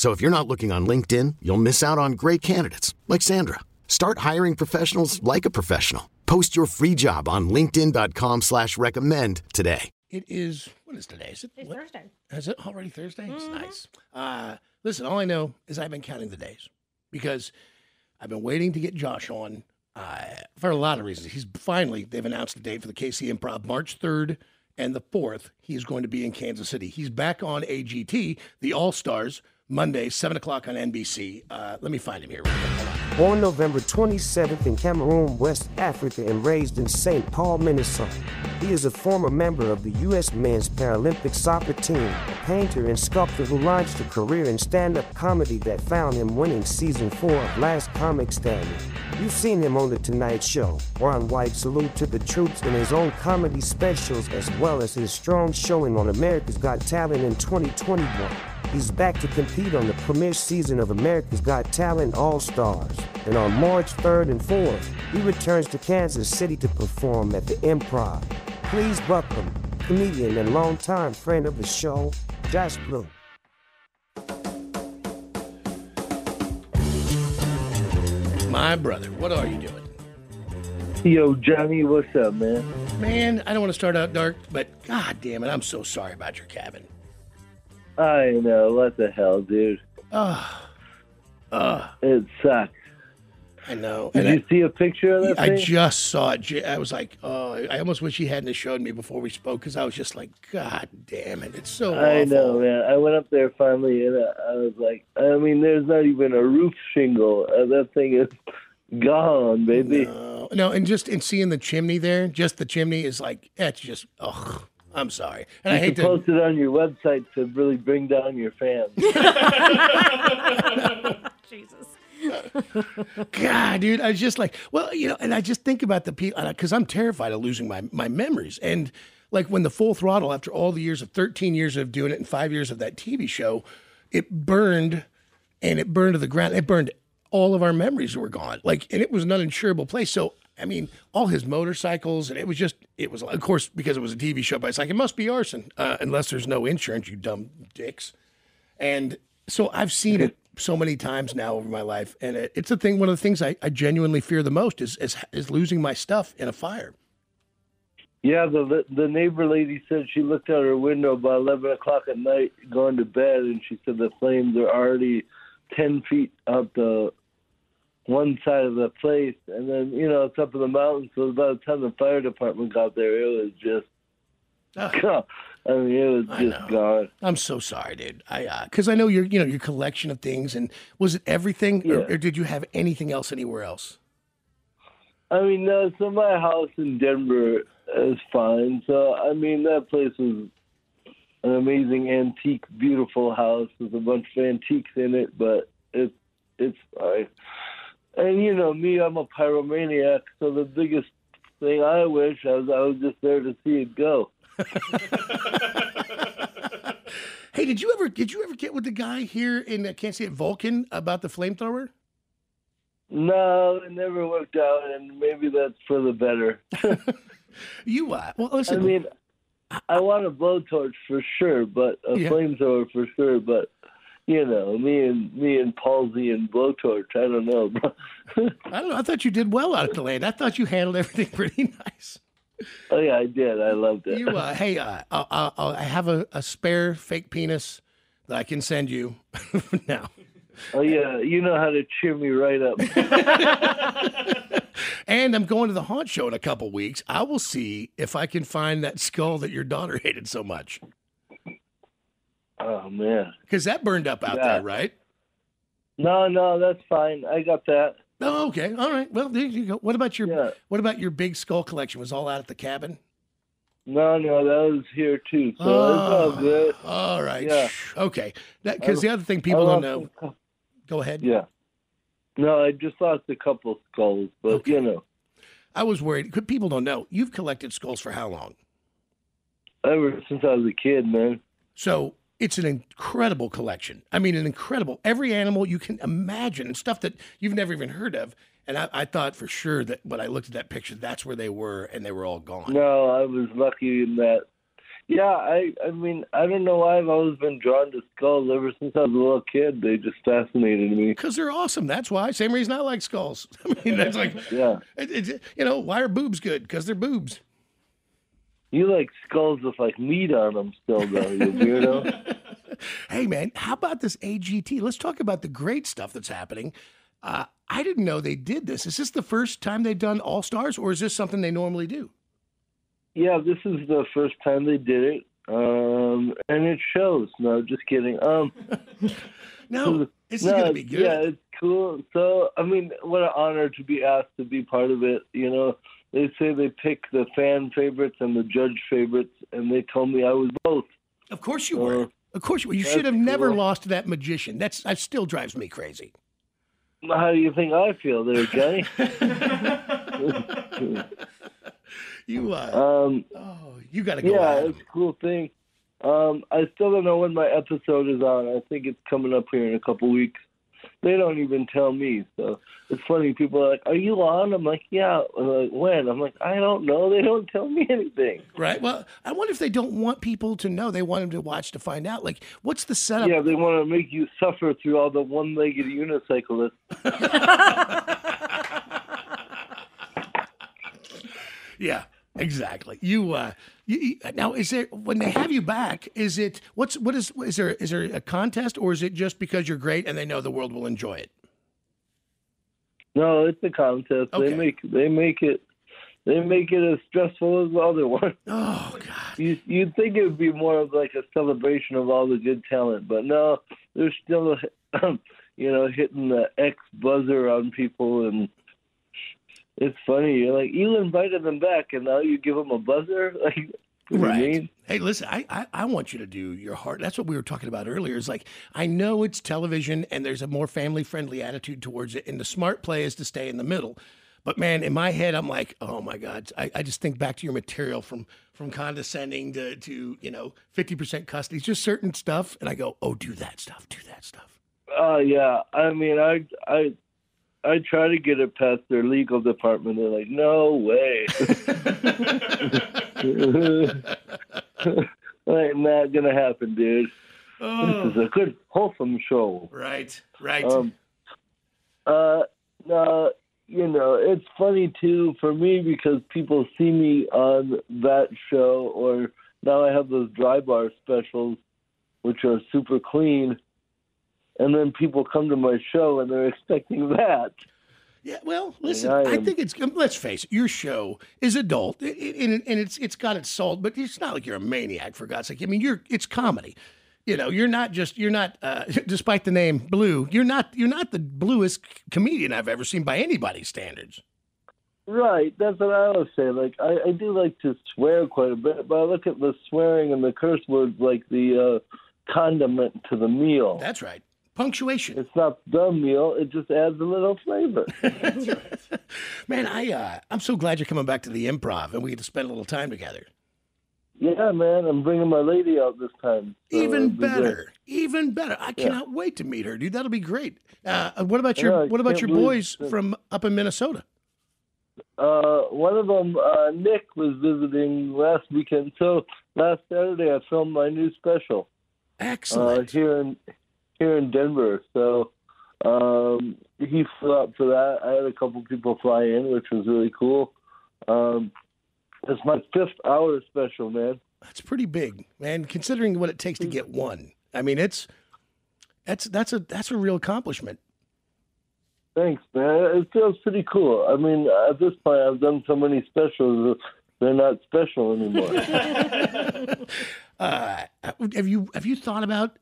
So if you're not looking on LinkedIn, you'll miss out on great candidates like Sandra. Start hiring professionals like a professional. Post your free job on LinkedIn.com slash recommend today. It is what is today? Is it It's what- Thursday. Is it already Thursday? It's Mhm. nice. Uh listen, all I know is I've been counting the days because I've been waiting to get Josh on uh, for a lot of reasons. He's finally they've announced the date for the KC Improv, March third and the fourth. He's going to be in Kansas City. He's back on AGT, the All Stars, Monday, seven o'clock on NBC. Uh, let me find him here. Born November 27th in Cameroon, West Africa, and raised in St. Paul, Minnesota. He is a former member of the U.S. men's Paralympic soccer team, a painter and sculptor who launched a career in stand up comedy that found him winning season four of Last Comic Standing. You've seen him on The Tonight Show, or on White Salute to the Troops, in his own comedy specials, as well as his strong showing on America's Got Talent in 2021. He's back to compete on the premiere season of America's Got Talent All Stars. And on March 3rd and 4th, he returns to Kansas City to perform at the Improv. Please welcome comedian and longtime friend of the show, Josh Blue. My brother, what are you doing? Yo, Johnny, what's up, man? Man, I don't want to start out dark, but god damn it, I'm so sorry about your cabin. I know, what the hell, dude? Oh, oh, It sucks. I know. Did And you see a picture of that I, I thing? just saw it. I was like, oh, I almost wish he hadn't showed me before we spoke because I was just like, God damn it, it's so I awful. know, man. I went up there finally, and I, I was like, I mean, there's not even a roof shingle. Uh, that thing is gone, baby. No, no, and just and seeing the chimney there, just the chimney is like, that's just, ugh. I'm sorry, and you I hate should to. post it on your website to really bring down your fans. Jesus. God, dude, I was just like, well, you know, and I just think about the people because I'm terrified of losing my my memories. And like when the full throttle, after all the years of 13 years of doing it and five years of that TV show, it burned and it burned to the ground. It burned all of our memories were gone. Like, and it was an uninsurable place. So, I mean, all his motorcycles, and it was just, it was, of course, because it was a TV show, but it's like, it must be arson, uh, unless there's no insurance, you dumb dicks. And so I've seen it so many times now over my life, and it, it's the thing. One of the things I, I genuinely fear the most is, is is losing my stuff in a fire. Yeah, the the neighbor lady said she looked out her window about eleven o'clock at night, going to bed, and she said the flames are already ten feet up the one side of the place, and then you know it's up in the mountains. So by the time the fire department got there, it was just. I mean, it was I just know. gone. I'm so sorry, dude. I uh, because I know your you know your collection of things, and was it everything, Yeah. or, or did you have anything else anywhere else? I mean, no, so my house in Denver is fine. So I mean, that place was an amazing antique, beautiful house with a bunch of antiques in it, but it's it's fine. And you know me, I'm a pyromaniac, so the biggest thing I wish I was I was just there to see it go. Hey, did you ever did you ever get with the guy here in uh, Can't See It Vulcan about the flamethrower? No, it never worked out, and maybe that's for the better. You uh, well listen. I mean, I want a blowtorch for sure, but a Yeah. flamethrower for sure. But you know, me and me and Palsy and blowtorch. I don't know. I don't know. I thought you did well out at the land. I thought you handled everything pretty nice. oh yeah, I did. I loved it. You, uh, hey, uh, I'll, I'll, I'll- I have a, a spare fake penis that I can send you now. Oh yeah, you know how to cheer me right up. And I'm going to the haunt show in a couple weeks. I will see if I can find that skull that your daughter hated so much. Oh man. Because that burned up out Yeah. there, right? No, no, that's fine. I got that. Oh, okay. All right. Well, there you go. What about your Yeah. what about your big skull collection? Was all out at the cabin? No, no, that was here too. So it's all ah, good. All right. Yeah. Okay. Because the other thing people don't know. a Go ahead. Yeah. No, I just lost a couple skulls, but Okay. you know, I was worried. People don't know. You've collected skulls for how long? ever since I was a kid, man. So it's an incredible collection. I mean, an incredible every animal you can imagine and stuff that you've never even heard of. And I, I thought for sure that when I looked at that picture, that's where they were, and they were all gone. No, I was lucky in that. Yeah, I I mean, I don't know why I've always been drawn to skulls ever since I was a little kid. They just fascinated me. Because they're awesome. That's why. Same reason I like skulls. I mean, that's like, Yeah. it, it's you know, why are boobs good? Because they're boobs. You like skulls with like meat on them still though, you weirdo. Hey, man, how about this AGT? Let's talk about the great stuff that's happening. Uh, I didn't know they did this. Is this the first time they've done All Stars, or is this something they normally do? yeah, this is the first time they did it. Um and it shows. No, just kidding. Um No, this is no, going to be good. Yeah, it's cool. So, I mean, what an honor to be asked to be part of it. You know, they say they pick the fan favorites and the judge favorites, and they told me I was both. Of course you were. Uh, Of course you were. You should have never cool. lost to that magician. That's that still drives me crazy. How do you think I feel there, Johnny? You, uh, um, oh, you got to go. yeah, it's a cool thing. Um, I still don't know when my episode is on. I think it's coming up here in a couple weeks. They don't even tell me, so it's funny. People are like, "Are you on?" I'm like, "Yeah." Like, when? I'm like, "I don't know. They don't tell me anything." Right. Well, I wonder if they don't want people to know. They want them to watch to find out. Like, what's the setup? Yeah, they want to make you suffer through all the one-legged unicyclists. Yeah, exactly. You, uh, you, you- now is there when they have you back? Is it what's what is is there is there a contest or is it just because you're great and they know the world will enjoy it? No, it's a contest. Okay. They make they make it they make it as stressful as the other one. Oh God. You you'd think it would be more of like a celebration of all the good talent, but no, they're still you know hitting the X buzzer on people, and it's funny. You're like you invited them back, and now you give them a buzzer. Like, what do you Right. Hey, listen, I, I I want you to do your heart. That's what we were talking about earlier. Is like I know it's television and there's a more family friendly attitude towards it, and the smart play is to stay in the middle. But man, in my head, I'm like, oh my God! I, I just think back to your material from from condescending to to you know fifty percent custody, it's just certain stuff, and I go, oh, do that stuff, do that stuff. Oh yeah, I mean, I I I try to get it past their legal department. They're like, no way. Ain't not gonna happen, dude. This is a good wholesome show. Right, right. Um, uh, no, you know, it's funny too for me because people see me on that show, or now I have those dry bar specials, which are super clean, and then people come to my show and they're expecting that. Yeah, well, listen, I I, think it's. um, Let's face it, your show is adult, it, and it's it's got its salt, but it's not like you're a maniac for God's sake. I mean, you're it's comedy. You know, you're not just you're not. Uh, despite the name Blue, you're not you're not the bluest comedian I've ever seen by anybody's standards. Right, that's what I always say. Like, I, I do like to swear quite a bit, but I look at the swearing and the curse words like the uh, condiment to the meal. That's right. Punctuation, It's not the meal; it just adds a little flavor. man. I uh, I'm so glad you're coming back to the improv, and we get to spend a little time together. yeah, man, I'm bringing my lady out this time. so Even be better, even better. I cannot wait to meet her, dude. That'll be great. Uh, what about your Yeah, What about your boys from up in Minnesota? Uh, one of them, uh, Nick, was visiting last weekend. So last Saturday, I filmed my new special uh, Excellent. here in here in Denver. So um, he flew out for that. I had a couple people fly in, which was really cool. Um, it's my fifth hour special, man. That's pretty big, man. Considering what it takes to get one. I mean, it's That's that's a that's a real accomplishment. Thanks, man. It feels pretty cool. I mean, at this point, I've done so many specials; they're not special anymore. uh, have you have you thought about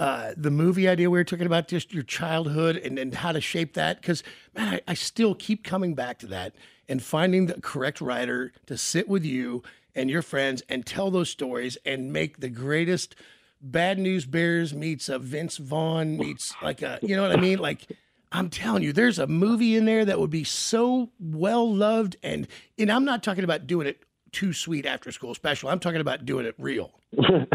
uh, the movie idea we were talking about, just your childhood and, and how to shape that? Because man, I, I still keep coming back to that and finding the correct writer to sit with you and your friends and tell those stories and make the greatest Bad News Bears meets a Vince Vaughn meets like a you know what I mean like. I'm telling you, there's a movie in there that would be so well loved, and and I'm not talking about doing it too sweet after school special. I'm talking about doing it real. oh,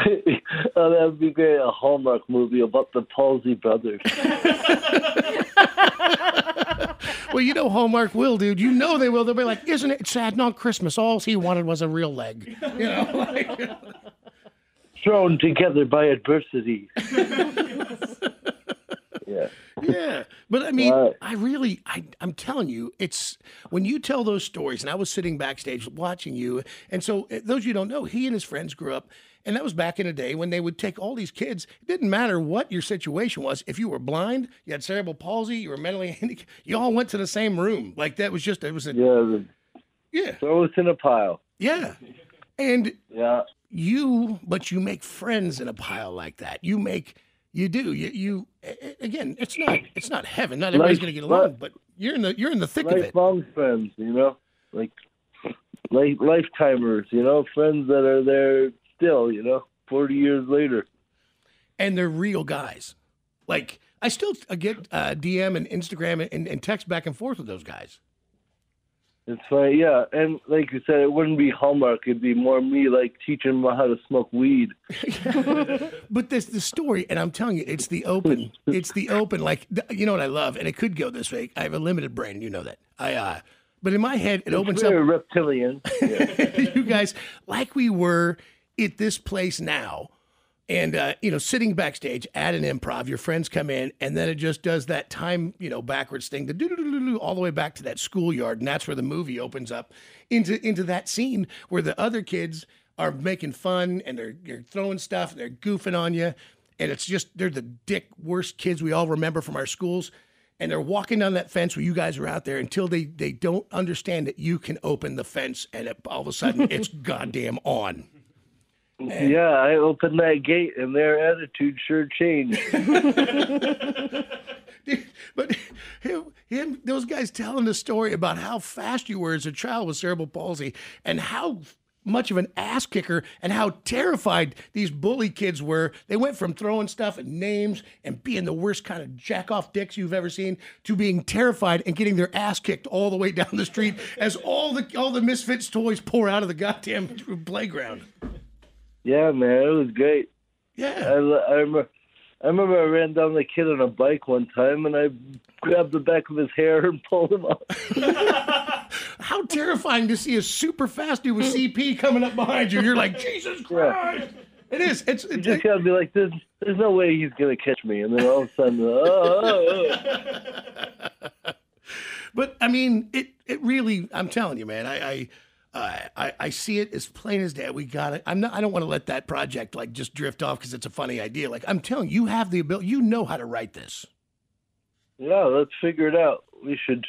that would be great. A Hallmark movie about the Palsy brothers. well, you know Hallmark will, dude. You know they will. They'll be like, "Isn't it sad? Not Christmas, all he wanted was a real leg." You know, like, thrown together by adversity. yeah. But I mean, I really, I, I'm telling you, it's when you tell those stories, and I was sitting backstage watching you. And so, eh, those you don't know, he and his friends grew up. And that was back in the day when they would take all these kids. It didn't matter what your situation was. If you were blind, you had cerebral palsy, you were mentally handicapped, you all went to the same room. Like that was just, it was a. Yeah. The, yeah. Throw us in a pile. Yeah. And yeah you, but you make friends in a pile like that. You make, you do. You, you again. It's not, it's not heaven. Not everybody's going to get along, but you're in the, you're in the thick of it. Lifelong friends, you know, like life, lifetimers, you know, friends that are there still, you know, forty years later, and they're real guys. Like I still get uh, DM and Instagram and, and text back and forth with those guys. It's funny, yeah. And like you said, it wouldn't be Hallmark. It'd be more me, like teaching them how to smoke weed. but there's the story, and I'm telling you, it's the open. It's the open. Like you know what I love, and it could go this way. I have a limited brain, you know that. I, uh, but in my head, it it's opens very up. reptilian. You guys, like we were at this place now and uh, you know sitting backstage at an improv your friends come in and then it just does that time you know backwards thing the all the way back to that schoolyard and that's where the movie opens up into into that scene where the other kids are making fun and they're, they're throwing stuff and they're goofing on you and it's just they're the dick worst kids we all remember from our schools. And they're walking down that fence where you guys are out there until they they don't understand that you can open the fence and it, all of a sudden it's goddamn on and yeah, I opened that gate and their attitude sure changed. but him, him, those guys telling the story about how fast you were as a child with cerebral palsy and how much of an ass kicker and how terrified these bully kids were. They went from throwing stuff and names and being the worst kind of jack off dicks you've ever seen to being terrified and getting their ass kicked all the way down the street as all the all the misfits toys pour out of the goddamn playground. Yeah, man, it was great. Yeah, I, I remember. I remember I ran down the kid on a bike one time, and I grabbed the back of his hair and pulled him up. How terrifying to see a super fast dude with CP coming up behind you! You're like, Jesus Christ! Yeah. It is. It's. You just gotta be like, there's, there's no way he's gonna catch me, and then all of a sudden, oh, oh, oh. but I mean, it. It really. I'm telling you, man. I. I uh, I, I see it as plain as day. We got it. I'm not. I don't want to let that project like just drift off because it's a funny idea. Like I'm telling you, you have the ability. You know how to write this. Yeah, let's figure it out. We should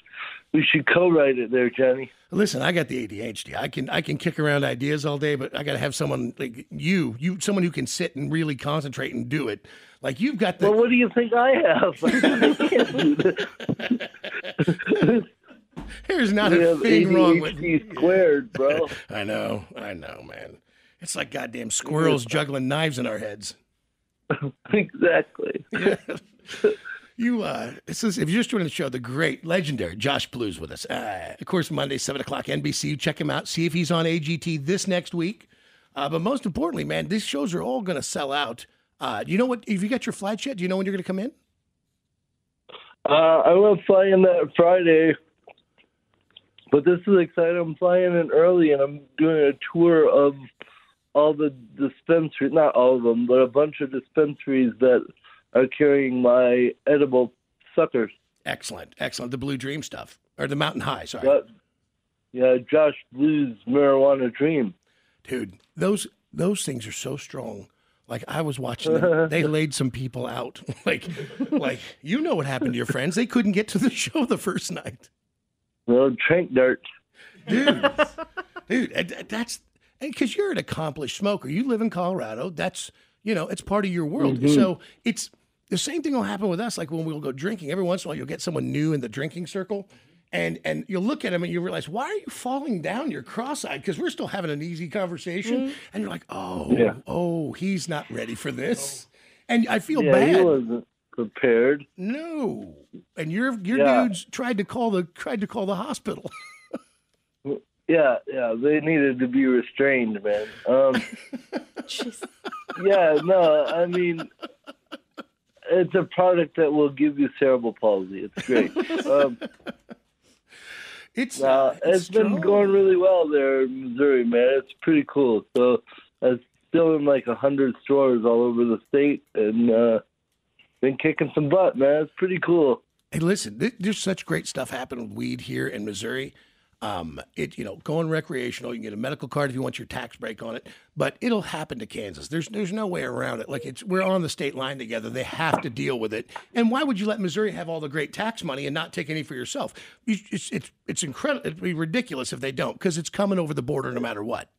we should co-write it there, Johnny. Listen, I got the ADHD. I can I can kick around ideas all day, but I got to have someone like you, you someone who can sit and really concentrate and do it. Like you've got the. Well, what do you think I have? I can't do this. There's not we a thing wrong with you squared, bro. I know, I know, man. It's like goddamn squirrels juggling knives in our heads. exactly. Yeah. You, uh, this is, if you're just joining the show, the great, legendary Josh Blues with us. Uh, of course, Monday, 7 o'clock, NBC. Check him out. See if he's on AGT this next week. Uh, but most importantly, man, these shows are all going to sell out. Uh, do you know what, if you got your flights yet, do you know when you're going to come in? Uh, I will fly in that Friday. But this is exciting. I'm flying in early and I'm doing a tour of all the dispensaries, not all of them, but a bunch of dispensaries that are carrying my edible suckers. Excellent, excellent. The Blue Dream stuff or the Mountain High, sorry. But, yeah, Josh Blues Marijuana Dream. Dude, those those things are so strong. Like I was watching them. They laid some people out. like like you know what happened to your friends. They couldn't get to the show the first night. Well, Trank Dart. Dude. Dude, that's because you're an accomplished smoker. You live in Colorado. That's you know, it's part of your world. Mm-hmm. So it's the same thing will happen with us. Like when we'll go drinking, every once in a while you'll get someone new in the drinking circle. And, and you'll look at them and you realize why are you falling down? You're cross-eyed because we're still having an easy conversation, mm-hmm. and you're like, oh, Yeah. oh, he's not ready for this, and I feel Yeah, he bad. Wasn't prepared. No, and your your Yeah. dudes tried to call the tried to call the hospital. Yeah, yeah, they needed to be restrained, man. Um, yeah, no, I mean, it's a product that will give you cerebral palsy. It's great. Um, It's uh, it's been going really well there in Missouri, man. It's pretty cool. So it's still in like a hundred stores all over the state, and uh, been kicking some butt, man. It's pretty cool. Hey, listen, th- there's such great stuff happening with weed here in Missouri. Um, it you know, going recreational, you can get a medical card if you want your tax break on it, but it'll happen to Kansas. There's there's no way around it. Like it's we're on the state line together. They have to deal with it. And why would you let Missouri have all the great tax money and not take any for yourself? You, it's it's it's incredible. It'd be ridiculous if they don't, because it's coming over the border no matter what.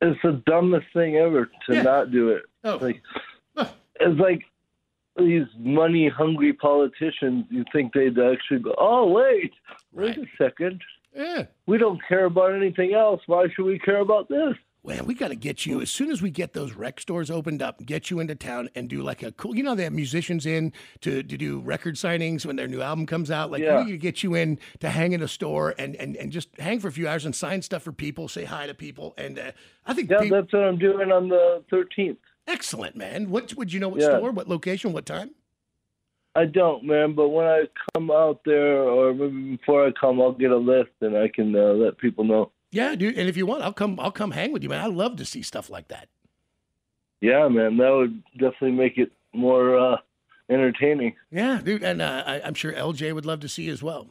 It's the dumbest thing ever to Yeah. not do it. Oh. Like, it's like these money hungry politicians. You think they'd actually go, "Oh, wait, wait a second. Yeah. We don't care about anything else. Why should we care about this?" Well, we got to get you as soon as we get those rec stores opened up, get you into town and do like a cool. You know, they have musicians in to, to do record signings when their new album comes out. Like, Yeah. we need to get you in to hang in a store and, and, and just hang for a few hours and sign stuff for people, say hi to people. And uh, I think Yeah, that's what I'm doing on the 13th. Excellent, man. What would you know? What Yeah. store? What location? What time? I don't, man. But when I come out there, or maybe before I come, I'll get a list and I can uh, let people know. Yeah, dude. And if you want, I'll come. I'll come hang with you, man. I love to see stuff like that. Yeah, man, that would definitely make it more uh, entertaining. Yeah, dude. And uh, I, I'm sure LJ would love to see you as well.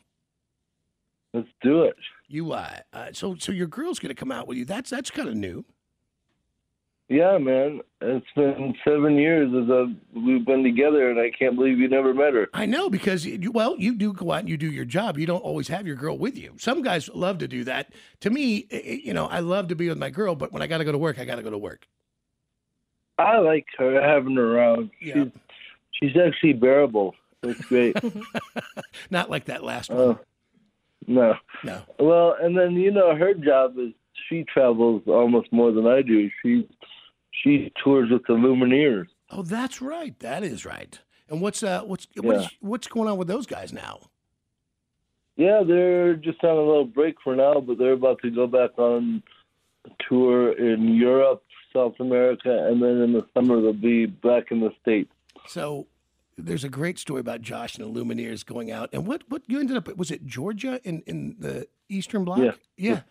Let's do it. You uh, uh so so your girl's gonna come out with you. That's that's kind of new. Yeah, man. It's been seven years as we've been together, and I can't believe you never met her. I know because you, well, you do go out and you do your job. You don't always have your girl with you. Some guys love to do that. To me, i- i- you know, I love to be with my girl, but when I got to go to work, I got to go to work. I like her having her around. Yeah. She's she's actually bearable. It's great. Not like that last uh, one. Oh. no. No. Well, and then you know her job is she travels almost more than I do. She she tours with the Lumineers. Oh, that's right. That is right. And what's uh what's what's Yeah. what's going on with those guys now? Yeah, they're just on a little break for now, but they're about to go back on a tour in Europe, South America, and then in the summer they'll be back in the States. So there's a great story about Josh and the Lumineers going out. And what what you ended up was it Georgia in in the Eastern Bloc? Yeah. Yeah.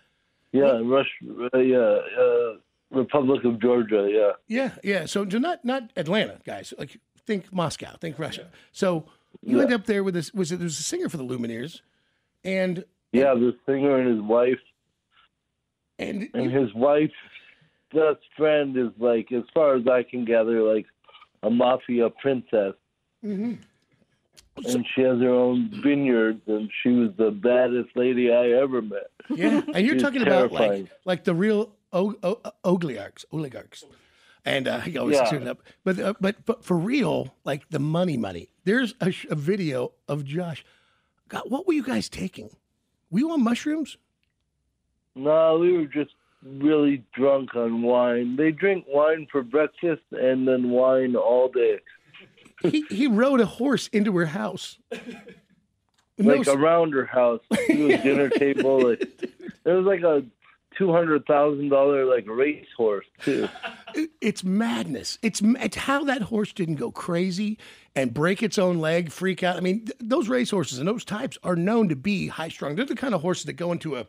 Yeah, Rush, uh, yeah, uh, Republic of Georgia, yeah. Yeah, yeah. So not not Atlanta, guys. Like think Moscow, think Russia. So you Yeah. end up there with this. Was it? There's a singer for the Lumineers, and Yeah, the singer and his wife, and and his wife's best friend is like, as far as I can gather, like a mafia princess. Mhm. And she has her own vineyards, and she was the baddest lady I ever met. yeah, and you're talking about like like the real o- o- oligarchs, oligarchs, and uh, he always Yeah. up. But uh, but but for real, like the money, money. There's a, sh- a video of Josh. God, what were you guys taking? Were you on mushrooms? No, we were just really drunk on wine. They drink wine for breakfast and then wine all day. He he rode a horse into her house. like No, around her house. To a dinner table. Like, it was like a two hundred thousand dollar like racehorse too. It's madness. It's it's how that horse didn't go crazy and break its own leg, freak out. I mean, th- those racehorses and those types are known to be high strung. They're the kind of horses that go into a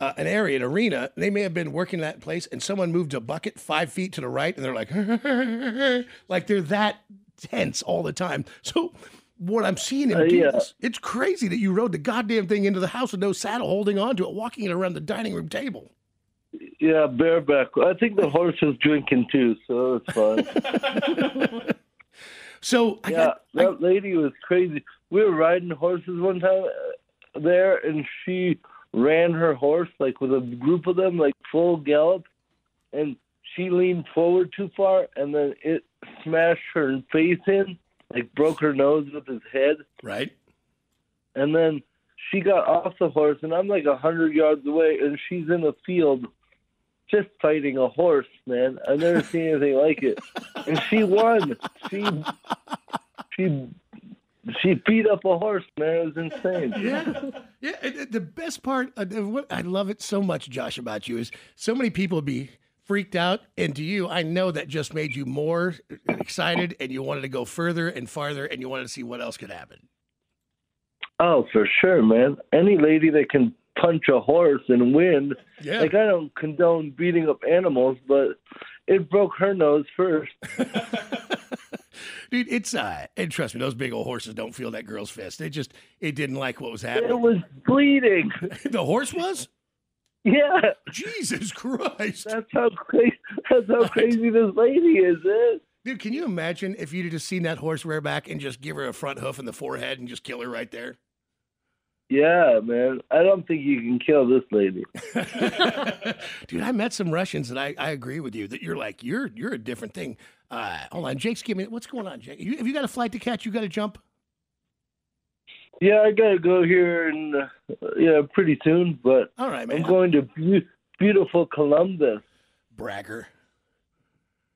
uh, an area, an arena. They may have been working that place, and someone moved a bucket five feet to the right, and they're like, like they're that tense all the time. So. What I'm seeing him Uh, yeah. this, it's crazy that you rode the goddamn thing into the house with no saddle, holding on to it, walking it around the dining room table. Yeah, bareback. I think the horse was drinking too, so it's fine. So I yeah, got, that lady was crazy. We were riding horses one time uh, there, and she ran her horse like with a group of them, like full gallop, and she leaned forward too far, and then it smashed her face in, like broke her nose with his head, right. and then she got off the horse, and I'm like a hundred yards away, and she's in the field. Just fighting a horse, man. I've never seen anything like it. And she won. She she she beat up a horse, man. It was insane. Yeah, yeah. the best part, uh, of what I love it so much, Josh, about you is so many people be freaked out, and to you, I know that just made you more excited, and you wanted to go further and farther, and you wanted to see what else could happen. Oh, for sure, man. Any lady that can punch a horse and win. Yeah. Like I don't condone beating up animals, but it broke her nose first. Dude, it's uh, and trust me, those big old horses don't feel that girl's fist. They just, it didn't like what was happening. It was bleeding. the horse was. Yeah, Jesus Christ, that's how crazy. That's how crazy this lady is. Man. dude! Can you imagine if you'd have just seen that horse rear back and just give her a front hoof in the forehead and just kill her right there? Yeah, man. I don't think you can kill this lady. Dude, I met some Russians and I, I agree with you that you're like you're you're a different thing. Uh, hold on, Jake's giving me what's going on, Jake? You, have you got a flight to catch? You got to jump. Yeah, I gotta go here and uh, yeah, pretty soon. But All right, I'm going to be- beautiful Columbus. Bragger.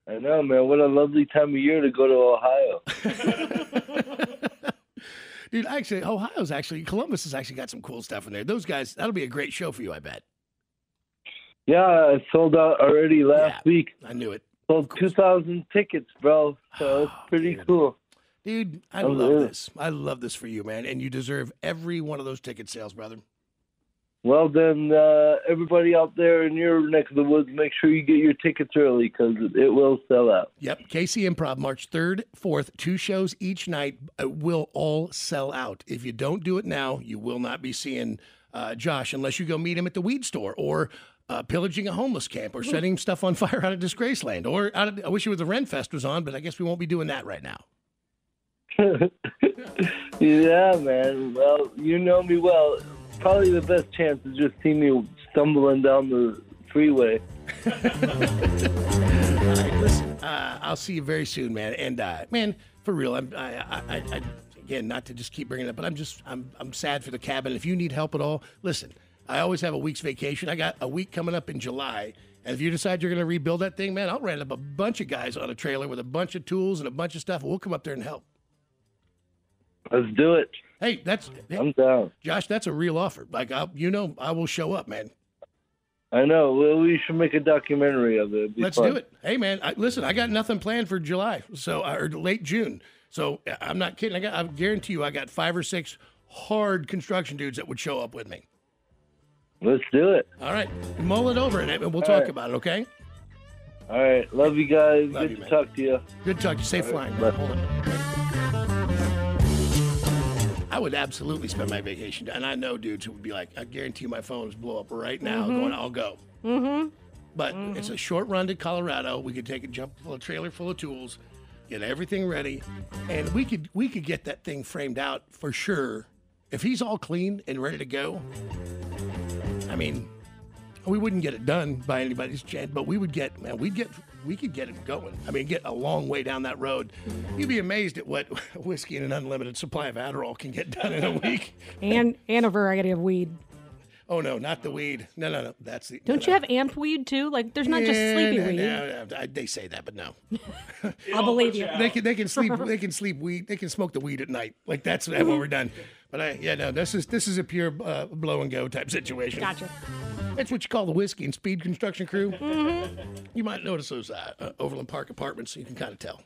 I know, man. What a lovely time of year to go to Ohio. Dude, actually, Ohio's actually Columbus has actually got some cool stuff in there. Those guys, that'll be a great show for you, I bet. Yeah, I sold out already last Yeah. week. I knew it, Sold two thousand tickets, bro. So it's pretty dude. cool. Dude. I Oh, love yeah. this. I love this for you, man, and you deserve every one of those ticket sales, brother. Well, then, uh, everybody out there in your neck of the woods, make sure you get your tickets early because it will sell out. Yep, KC Improv, March 3rd, 4th, two shows each night uh, will all sell out. If you don't do it now, you will not be seeing uh, Josh unless you go meet him at the weed store or uh, pillaging a homeless camp or setting stuff on fire out of Disgraceland. Or out of, I wish it was the Ren Fest was on, but I guess we won't be doing that right now. yeah, man. Well, you know me well. Probably the best chance is just see me stumbling down the freeway. All right, listen, uh, I'll see you very soon, man. And uh, man, for real, I'm, I, I, I, again, not to just keep bringing it up, but I'm just, I'm, I'm sad for the cabin. If you need help at all, listen. I always have a week's vacation. I got a week coming up in July, and if you decide you're going to rebuild that thing, man, I'll round up a bunch of guys on a trailer with a bunch of tools and a bunch of stuff. We'll come up there and help. Let's do it. Hey, that's I'm down. Josh. That's a real offer. Like, I, you know, I will show up, man. I know. Well, we should make a documentary of it. Let's fun. do it. Hey, man, I, listen, I got nothing planned for July, so or late June. So I'm not kidding. I got, I guarantee you, I got five or six hard construction dudes that would show up with me. Let's do it. All right, mull it over and we'll talk right. about it. Okay. All right. Love you guys. Love Good you, to man. talk to you. Good to talk. to you. Safe All right, flying. bye. I would absolutely spend my vacation, and I know dudes who would be like, "I guarantee my phone is blow up right now." Going, I'll go. Mm-hmm. But it's a short run to Colorado. We could take a jump full of trailer full of tools, get everything ready, and we could we could get that thing framed out for sure. If he's all clean and ready to go, I mean, we wouldn't get it done by anybody's chance, but we would get man, we'd get we could get it going. I mean, get a long way down that road. You'd be amazed at what whiskey and an unlimited supply of Adderall can get done in a week. and and a variety of weed. Oh no, not the weed. No, no, no. That's the. Don't no, you have amped weed too? Like there's not just sleepy no, weed. no, no, I- they say that, but no. I'll believe you. They can they can sleep they can sleep weed they can smoke the weed at night. Like that's what we're done. But I yeah no this is this is a pure uh, blow and go type situation. Gotcha. That's what you call the whiskey and speed construction crew. You might notice those uh, uh, Overland Park apartments. So you can kind of tell.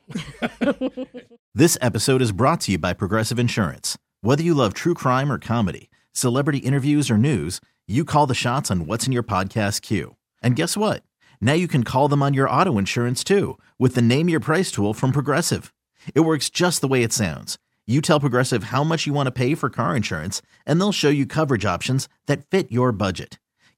This episode is brought to you by Progressive Insurance. Whether you love true crime or comedy, celebrity interviews or news, you call the shots on what's in your podcast queue. And guess what? Now you can call them on your auto insurance too with the Name Your Price tool from Progressive. It works just the way it sounds. You tell Progressive how much you want to pay for car insurance, and they'll show you coverage options that fit your budget.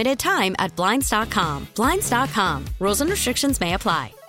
limited time at Blinds.com. Blinds.com. Rules and restrictions may apply.